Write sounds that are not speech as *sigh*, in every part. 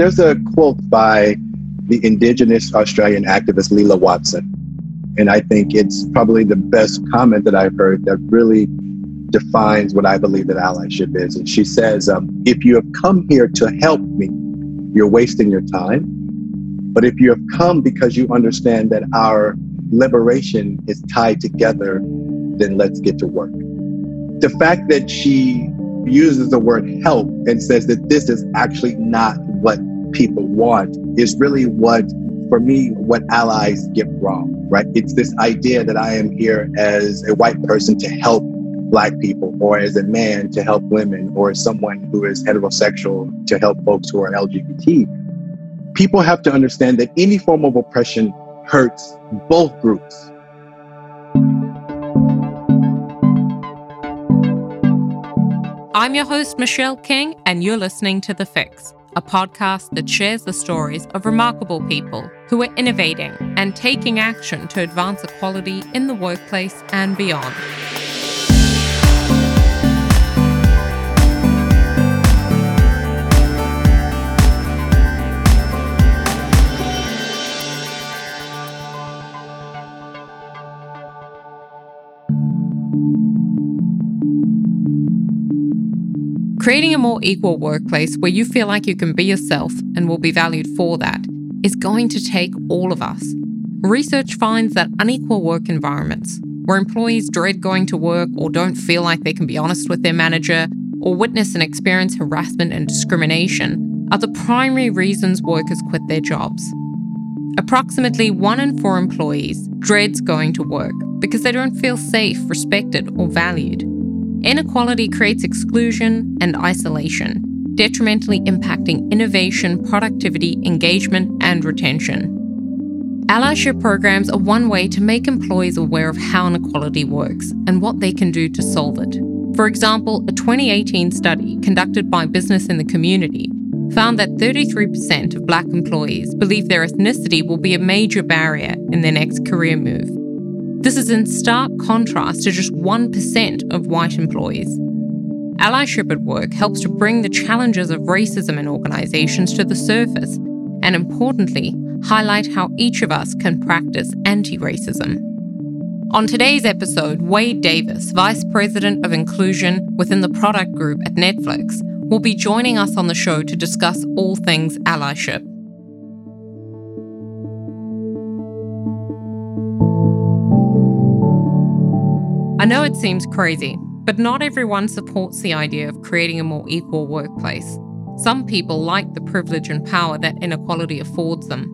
there's a quote by the Indigenous Australian activist Lilla Watson, and I think it's probably the best comment that I've heard that really defines what I believe that allyship is. And she says, um, if you have come here to help me, you're wasting your time. But if you have come because you understand that our liberation is tied together, then let's get to work. The fact that she uses the word help and says that this is actually not what people want is really what, for me, what allies get wrong, right? It's this idea that I am here as a white person to help black people or as a man to help women or as someone who is heterosexual to help folks who are LGBT. People have to understand that any form of oppression hurts both groups. I'm your host, Michelle King, and you're listening to The Fix, a podcast that shares the stories of remarkable people who are innovating and taking action to advance equality in the workplace and beyond. Creating a more equal workplace where you feel like you can be yourself and will be valued for that is going to take all of us. Research finds that unequal work environments, where employees dread going to work or don't feel like they can be honest with their manager, or witness and experience harassment and discrimination, are the primary reasons workers quit their jobs. Approximately one in four employees dreads going to work because they don't feel safe, respected, or valued. Inequality creates exclusion and isolation, detrimentally impacting innovation, productivity, engagement, and retention. Allyship programs are one way to make employees aware of how inequality works and what they can do to solve it. For example, a 2018 study conducted by Business in the Community found that 33% of black employees believe their ethnicity will be a major barrier in their next career move. This is in stark contrast to just 1% of white employees. Allyship at Work helps to bring the challenges of racism in organizations to the surface and, importantly, highlight how each of us can practice anti racism. On today's episode, Wade Davis, Vice President of Inclusion within the product group at Netflix, will be joining us on the show to discuss all things allyship. I know it seems crazy, but not everyone supports the idea of creating a more equal workplace. Some people like the privilege and power that inequality affords them.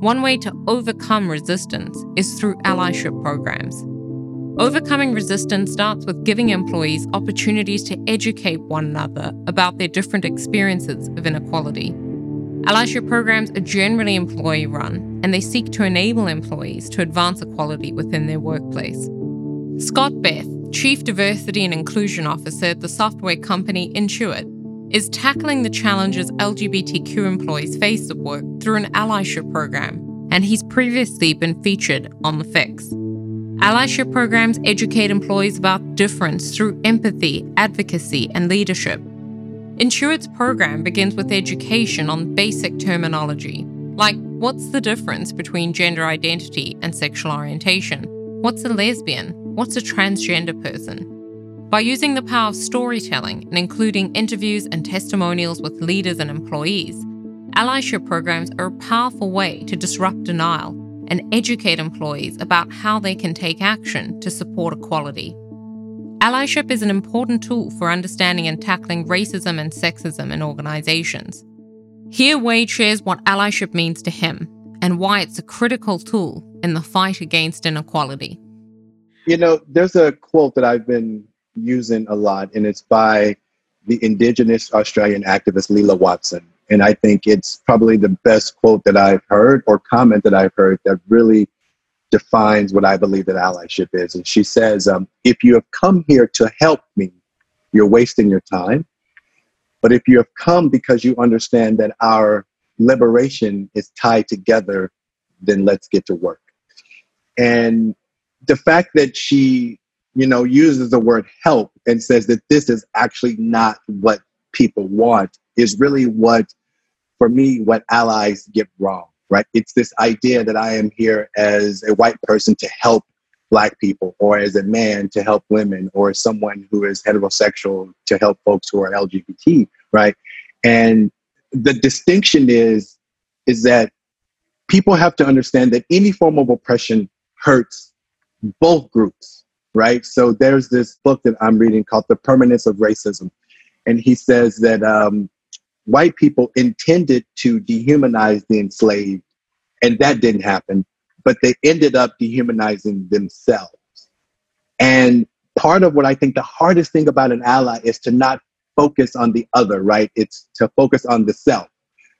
One way to overcome resistance is through allyship programs. Overcoming resistance starts with giving employees opportunities to educate one another about their different experiences of inequality. Allyship programs are generally employee run, and they seek to enable employees to advance equality within their workplace. Scott Beth, Chief Diversity and Inclusion Officer at the software company Intuit, is tackling the challenges LGBTQ employees face at work through an allyship program, and he's previously been featured on The Fix. Allyship programs educate employees about difference through empathy, advocacy, and leadership. Intuit's program begins with education on basic terminology, like what's the difference between gender identity and sexual orientation? What's a lesbian? What's a transgender person? By using the power of storytelling and including interviews and testimonials with leaders and employees, allyship programs are a powerful way to disrupt denial and educate employees about how they can take action to support equality. Allyship is an important tool for understanding and tackling racism and sexism in organizations. Here, Wade shares what allyship means to him and why it's a critical tool in the fight against inequality. You know, there's a quote that I've been using a lot, and it's by the Indigenous Australian activist Lilla Watson. And I think it's probably the best quote that I've heard or comment that I've heard that really defines what I believe that allyship is. And she says, um, if you have come here to help me, you're wasting your time. But if you have come because you understand that our liberation is tied together, then let's get to work. And the fact that she, you know, uses the word help and says that this is actually not what people want is really what, for me what allies get wrong, right? It's this idea that I am here as a white person to help black people or as a man to help women or as someone who is heterosexual to help folks who are LGBT, right? And the distinction is is that people have to understand that any form of oppression hurts both groups, right? So there's this book that I'm reading called The Permanence of Racism. And he says that um, white people intended to dehumanize the enslaved, and that didn't happen, but they ended up dehumanizing themselves. And part of what I think the hardest thing about an ally is to not focus on the other, right? It's to focus on the self.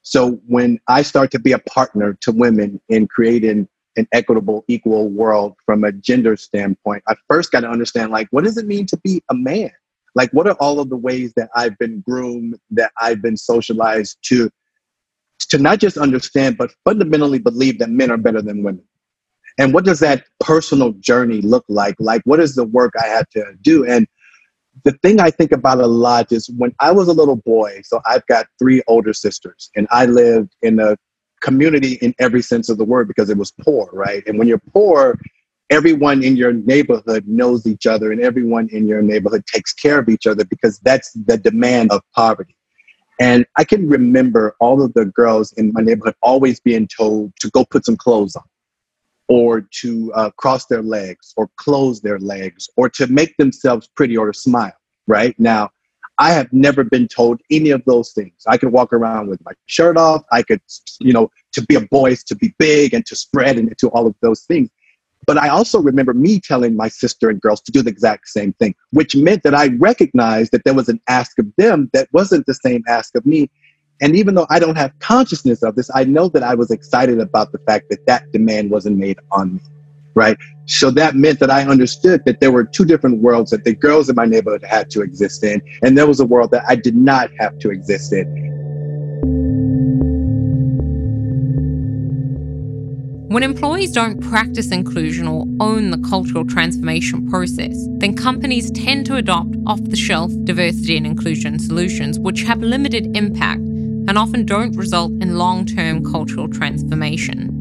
So when I start to be a partner to women in creating an equitable, equal world from a gender standpoint, I first got to understand like, what does it mean to be a man? Like, what are all of the ways that I've been groomed, that I've been socialized to, to not just understand, but fundamentally believe that men are better than women? And what does that personal journey look like? Like, what is the work I had to do? And the thing I think about a lot is when I was a little boy, so I've got three older sisters, and I lived in a community in every sense of the word because it was poor, right? And when you're poor, everyone in your neighborhood knows each other and everyone in your neighborhood takes care of each other because that's the demand of poverty. And I can remember all of the girls in my neighborhood always being told to go put some clothes on or to uh, cross their legs or close their legs or to make themselves pretty or to smile, right? Now, I have never been told any of those things. I could walk around with my shirt off. I could, you know, to be a boy is to be big and to spread and to all of those things. But I also remember me telling my sister and girls to do the exact same thing, which meant that I recognized that there was an ask of them that wasn't the same ask of me. And even though I don't have consciousness of this, I know that I was excited about the fact that that demand wasn't made on me. Right. So that meant that I understood that there were two different worlds that the girls in my neighborhood had to exist in. And there was a world that I did not have to exist in. When employees don't practice inclusion or own the cultural transformation process, then companies tend to adopt off the shelf diversity and inclusion solutions, which have limited impact and often don't result in long term cultural transformation.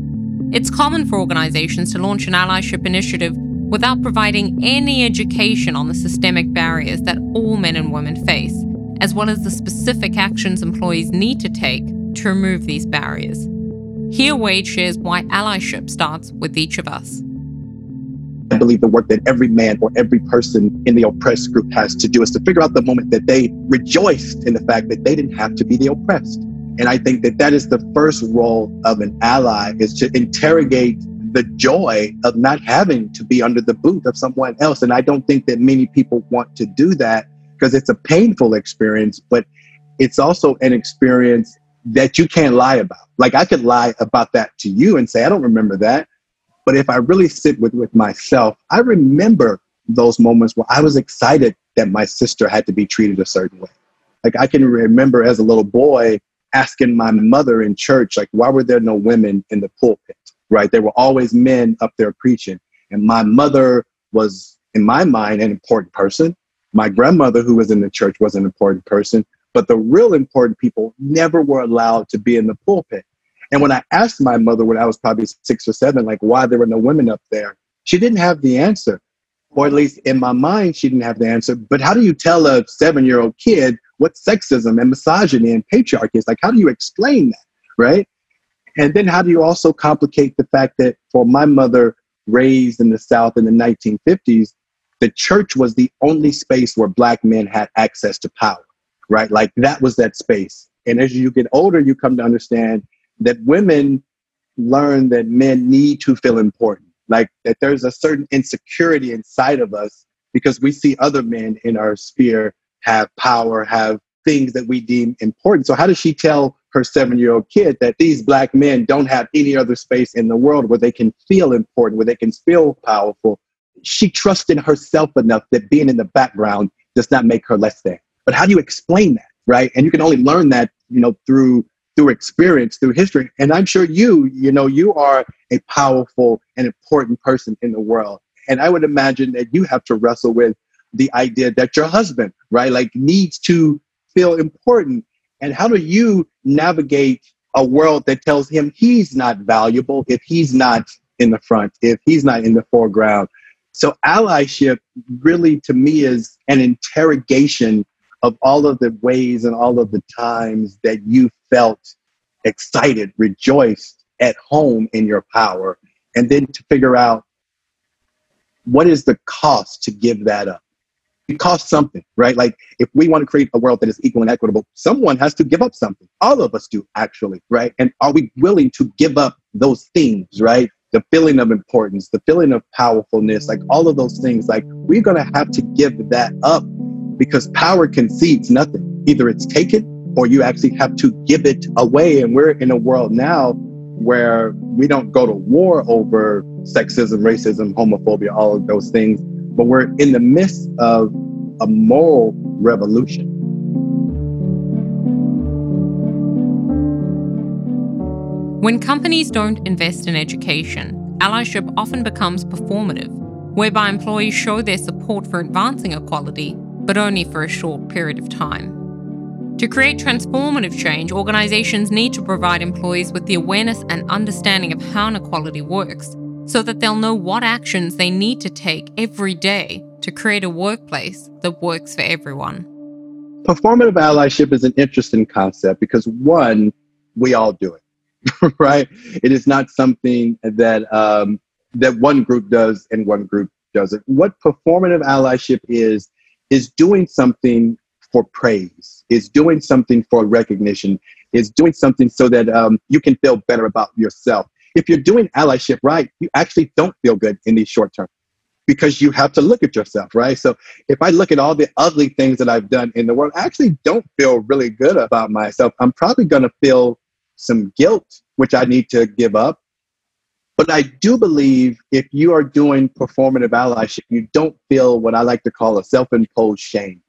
It's common for organizations to launch an allyship initiative without providing any education on the systemic barriers that all men and women face, as well as the specific actions employees need to take to remove these barriers. Here, Wade shares why allyship starts with each of us. I believe the work that every man or every person in the oppressed group has to do is to figure out the moment that they rejoiced in the fact that they didn't have to be the oppressed. And I think that that is the first role of an ally is to interrogate the joy of not having to be under the boot of someone else. And I don't think that many people want to do that because it's a painful experience, but it's also an experience that you can't lie about. Like I could lie about that to you and say, I don't remember that. But if I really sit with, with myself, I remember those moments where I was excited that my sister had to be treated a certain way. Like I can remember as a little boy asking my mother in church, like, why were there no women in the pulpit? Right? There were always men up there preaching. And my mother was, in my mind, an important person. My grandmother, who was in the church, was an important person. But the real important people never were allowed to be in the pulpit. And when I asked my mother when I was probably six or seven, like why there were no women up there, she didn't have the answer. Or at least in my mind, she didn't have the answer. But how do you tell a seven year old kid what sexism and misogyny and patriarchy is? Like, how do you explain that? Right. And then how do you also complicate the fact that for my mother, raised in the South in the 1950s, the church was the only space where black men had access to power right? Like that was that space. And as you get older, you come to understand that women learn that men need to feel important, like that there's a certain insecurity inside of us because we see other men in our sphere have power, have things that we deem important. So, how does she tell her seven year old kid that these black men don't have any other space in the world where they can feel important, where they can feel powerful? She trusts in herself enough that being in the background does not make her less than. But how do you explain that, right? And you can only learn that, you know, through through experience, through history. And I'm sure you, you know, you are a powerful and important person in the world. And I would imagine that you have to wrestle with the idea that your husband, right, like needs to feel important. And how do you navigate a world that tells him he's not valuable if he's not in the front, if he's not in the foreground? So, allyship really to me is an interrogation of all of the ways and all of the times that you felt excited, rejoiced at home in your power, and then to figure out what is the cost to give that up? It costs something, right? Like if we want to create a world that is equal and equitable, someone has to give up something. All of us do, actually, right? And are we willing to give up those things, right? The feeling of importance, the feeling of powerfulness, like all of those things, like we're going to have to give that up because power concedes nothing. Either it's taken or you actually have to give it away. And we're in a world now where we don't go to war over sexism, racism, homophobia, all of those things, but we're in the midst of a moral revolution. When companies don't invest in education, allyship often becomes performative, whereby employees show their support for advancing equality, but only for a short period of time. To create transformative change, organizations need to provide employees with the awareness and understanding of how inequality works so that they'll know what actions they need to take every day to create a workplace that works for everyone. Performative allyship is an interesting concept because, one, we all do it, *laughs* right? It is not something that um, that one group does and one group doesn't. What performative allyship is is doing something for praise, is doing something for recognition, is doing something so that um, you can feel better about yourself. If you're doing allyship right, you actually don't feel good in the short term because you have to look at yourself, right? So if I look at all the ugly things that I've done in the world, I actually don't feel really good about myself. I'm probably going to feel some guilt, which I need to give up. But I do believe if you are doing performative allyship, you don't feel what I like to call a self imposed shame.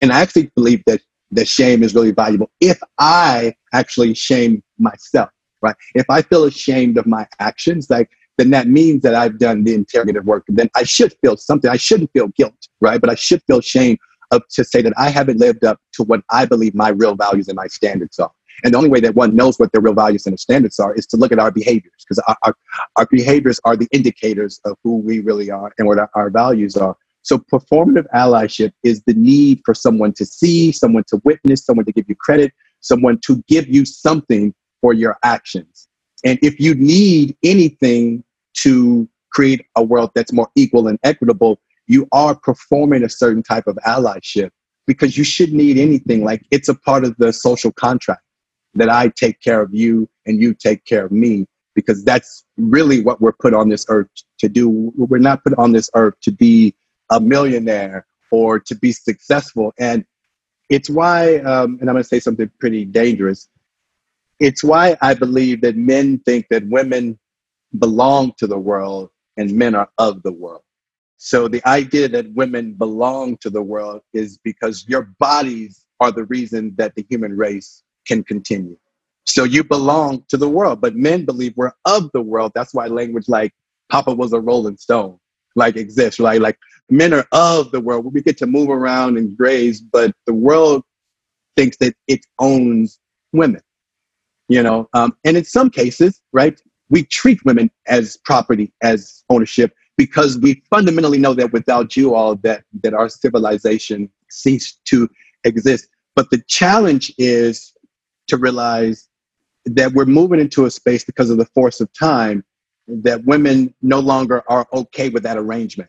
And I actually believe that the shame is really valuable if I actually shame myself, right? If I feel ashamed of my actions, like then that means that I've done the interrogative work. Then I should feel something. I shouldn't feel guilt, right? But I should feel shame of to say that I haven't lived up to what I believe my real values and my standards are. And the only way that one knows what their real values and standards are is to look at our behaviors, because our, our, our, behaviors are the indicators of who we really are and what our, our values are. So performative allyship is the need for someone to see, someone to witness, someone to give you credit, someone to give you something for your actions. And if you need anything to create a world that's more equal and equitable, you are performing a certain type of allyship because you shouldn't need anything. Like it's a part of the social contract that I take care of you and you take care of me because that's really what we're put on this earth to do. We're not put on this earth to be a millionaire or to be successful. And it's why, um, and I'm going to say something pretty dangerous. It's why I believe that men think that women belong to the world and men are of the world. So the idea that women belong to the world is because your bodies are the reason that the human race can continue. So you belong to the world, but men believe we're of the world. That's why language like Papa was a Rolling Stone like exists, right? Like men are of the world. We get to move around and graze, but the world thinks that it owns women. You know, um, and in some cases, right, we treat women as property, as ownership, because we fundamentally know that without you all, that that our civilization ceased to exist. But the challenge is to realize that we're moving into a space because of the force of time that women no longer are okay with that arrangement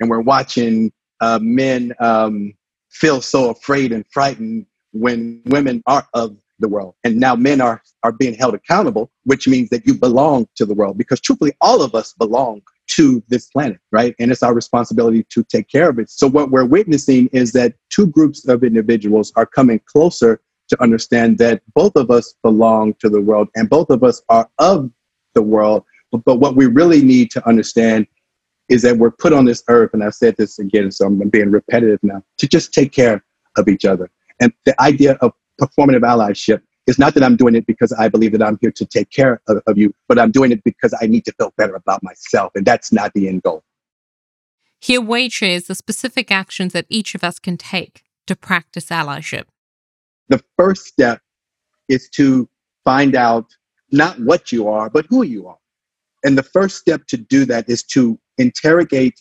and we're watching uh, men um, feel so afraid and frightened when women are of the world. And now men are, are being held accountable, which means that you belong to the world because truthfully, all of us belong to this planet, right? And it's our responsibility to take care of it. So, what we're witnessing is that two groups of individuals are coming closer to understand that both of us belong to the world and both of us are of the world. But what we really need to understand is that we're put on this earth, and I've said this again, so I'm being repetitive now, to just take care of each other. And the idea of performative allyship is not that I'm doing it because I believe that I'm here to take care of, of you, but I'm doing it because I need to feel better about myself. And that's not the end goal. Here, Wade shares the specific actions that each of us can take to practice allyship. the first step is to find out not what you are, but who you are. And the first step to do that is to interrogate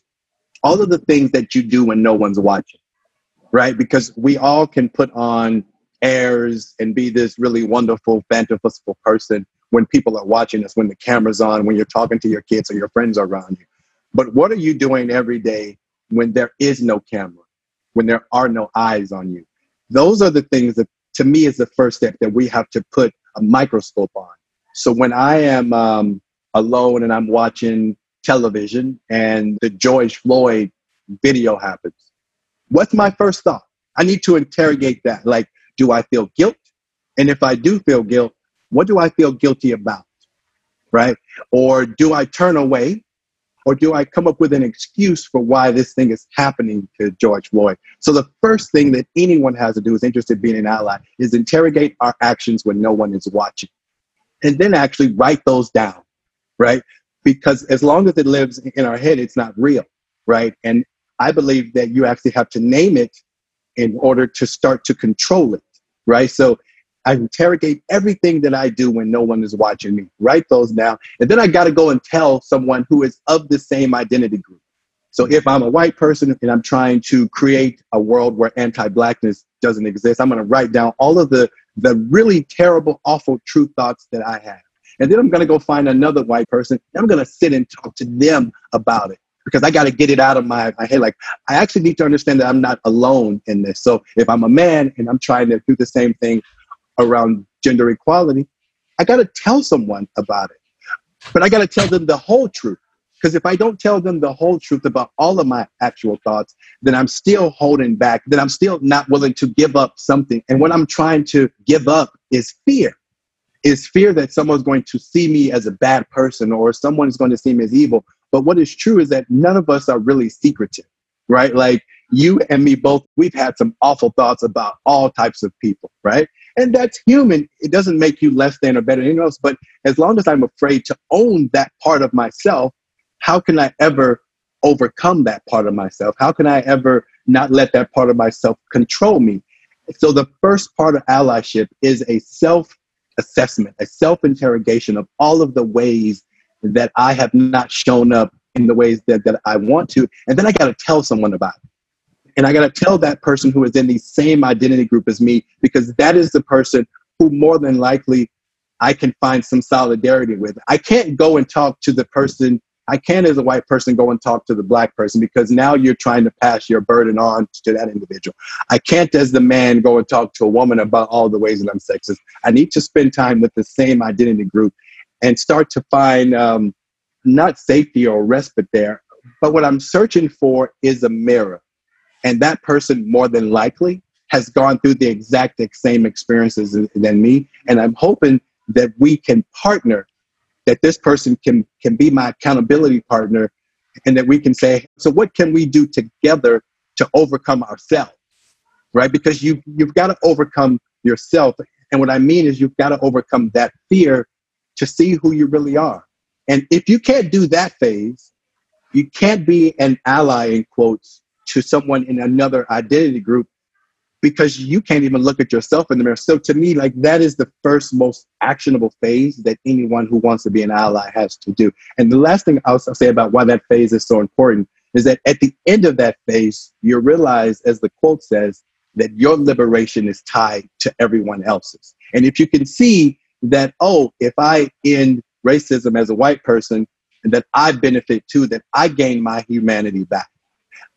all of the things that you do when no one's watching, right? Because we all can put on airs and be this really wonderful, fantastical person when people are watching us, when the camera's on, when you're talking to your kids or your friends around you. But what are you doing every day when there is no camera, when there are no eyes on you? Those are the things that, to me, is the first step that we have to put a microscope on. So when I am um, alone and I'm watching television and the George Floyd video happens, what's my first thought? I need to interrogate that. Like, do I feel guilt? And if I do feel guilt, what do I feel guilty about? Right? Or do I turn away? Or do I come up with an excuse for why this thing is happening to George Floyd? So the first thing that anyone has to do is interested in being an ally is interrogate our actions when no one is watching. And then actually write those down, right? Because as long as it lives in our head, it's not real, right? And I believe that you actually have to name it in order to start to control it, right? So I interrogate everything that I do when no one is watching me, write those down. And then I got to go and tell someone who is of the same identity group. So if I'm a white person and I'm trying to create a world where anti-blackness doesn't exist, I'm going to write down all of the the really terrible, awful, true thoughts that I have. And then I'm going to go find another white person I'm going to sit and talk to them about it because I got to get it out of my, my head. Like, I actually need to understand that I'm not alone in this. So if I'm a man and I'm trying to do the same thing around gender equality, I got to tell someone about it. But I got to tell them the whole truth. Because if I don't tell them the whole truth about all of my actual thoughts, then I'm still holding back, then I'm still not willing to give up something. And what I'm trying to give up is fear. Is fear that someone's going to see me as a bad person or someone's going to see me as evil. But what is true is that none of us are really secretive, right? Like you and me both, we've had some awful thoughts about all types of people, right? And that's human. It doesn't make you less than or better than anyone else. But as long as I'm afraid to own that part of myself, how can I ever overcome that part of myself? How can I ever not let that part of myself control me? So the first part of allyship is a self assessment, a self interrogation of all of the ways that I have not shown up in the ways that, that I want to. And then I got to tell someone about it. And I got to tell that person who is in the same identity group as me, because that is the person who more than likely I can find some solidarity with. I can't go and talk to the person, I can't as a white person go and talk to the black person because now you're trying to pass your burden on to that individual. I can't as the man go and talk to a woman about all the ways that I'm sexist. I need to spend time with the same identity group and start to find um, not safety or respite there, but what I'm searching for is a mirror. And that person more than likely has gone through the exact same experiences than me. And i'm hoping that we can partner that this person can can be my accountability partner and that we can say so what can we do together to overcome ourselves? Right? Because you you've got to overcome yourself. And what i mean is you've got to overcome that fear to see who you really are and if you can't do that phase you can't be an ally in quotes to someone in another identity group because you can't even look at yourself in the mirror. So to me, like that is the first most actionable phase that anyone who wants to be an ally has to do. And the last thing I'll say about why that phase is so important is that at the end of that phase, you realize, as the quote says, that your liberation is tied to everyone else's. And if you can see that, oh, if I end racism as a white person, and that I benefit too, that I gain my humanity back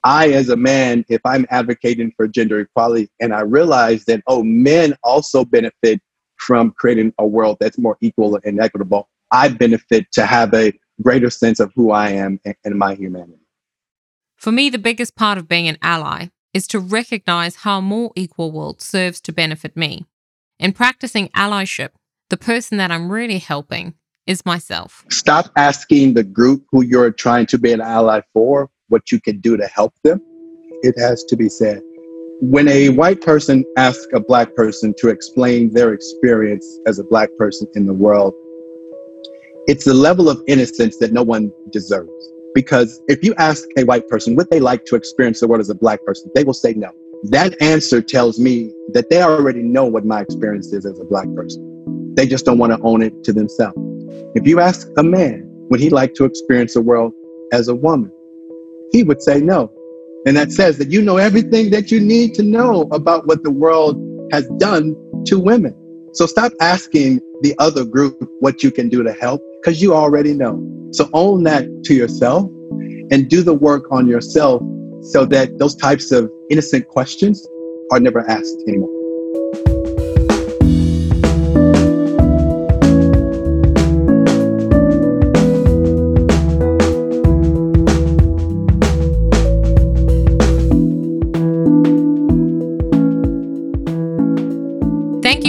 I, as a man, if I'm advocating for gender equality and I realize that, oh, men also benefit from creating a world that's more equal and equitable, I benefit to have a greater sense of who I am and my humanity. For me, the biggest part of being an ally is to recognize how a more equal world serves to benefit me. In practicing allyship, the person that I'm really helping is myself. Stop asking the group who you're trying to be an ally for what you can do to help them, it has to be said. When a white person asks a black person to explain their experience as a black person in the world, it's a level of innocence that no one deserves. Because if you ask a white person what they like to experience the world as a black person, they will say no. that answer tells me that they already know what my experience is as a black person. They just don't want to own it to themselves. If you ask a man, would he like to experience the world as a woman? He would say no. And that says that you know everything that you need to know about what the world has done to women. So stop asking the other group what you can do to help because you already know. So own that to yourself and do the work on yourself so that those types of innocent questions are never asked anymore.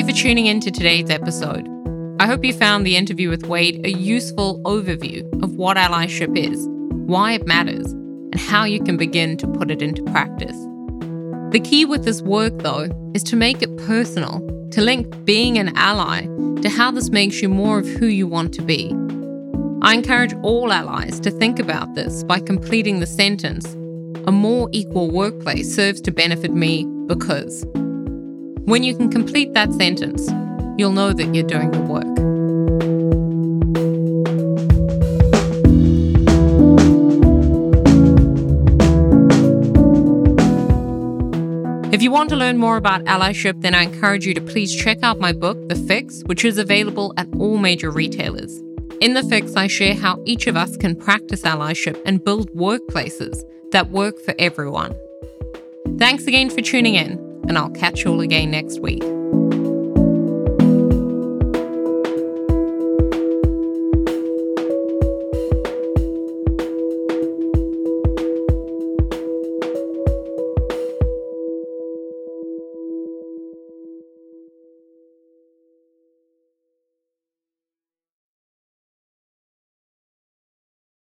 For tuning in to today's episode. I hope you found the interview with Wade a useful overview of what allyship is, why it matters, and how you can begin to put it into practice. The key with this work, though, is to make it personal, to link being an ally to how this makes you more of who you want to be. I encourage all allies to think about this by completing the sentence A more equal workplace serves to benefit me because. When you can complete that sentence, you'll know that you're doing the work. If you want to learn more about allyship, then I encourage you to please check out my book, The Fix, which is available at all major retailers. In The Fix, I share how each of us can practice allyship and build workplaces that work for everyone. Thanks again for tuning in, and I'll catch you all again next week.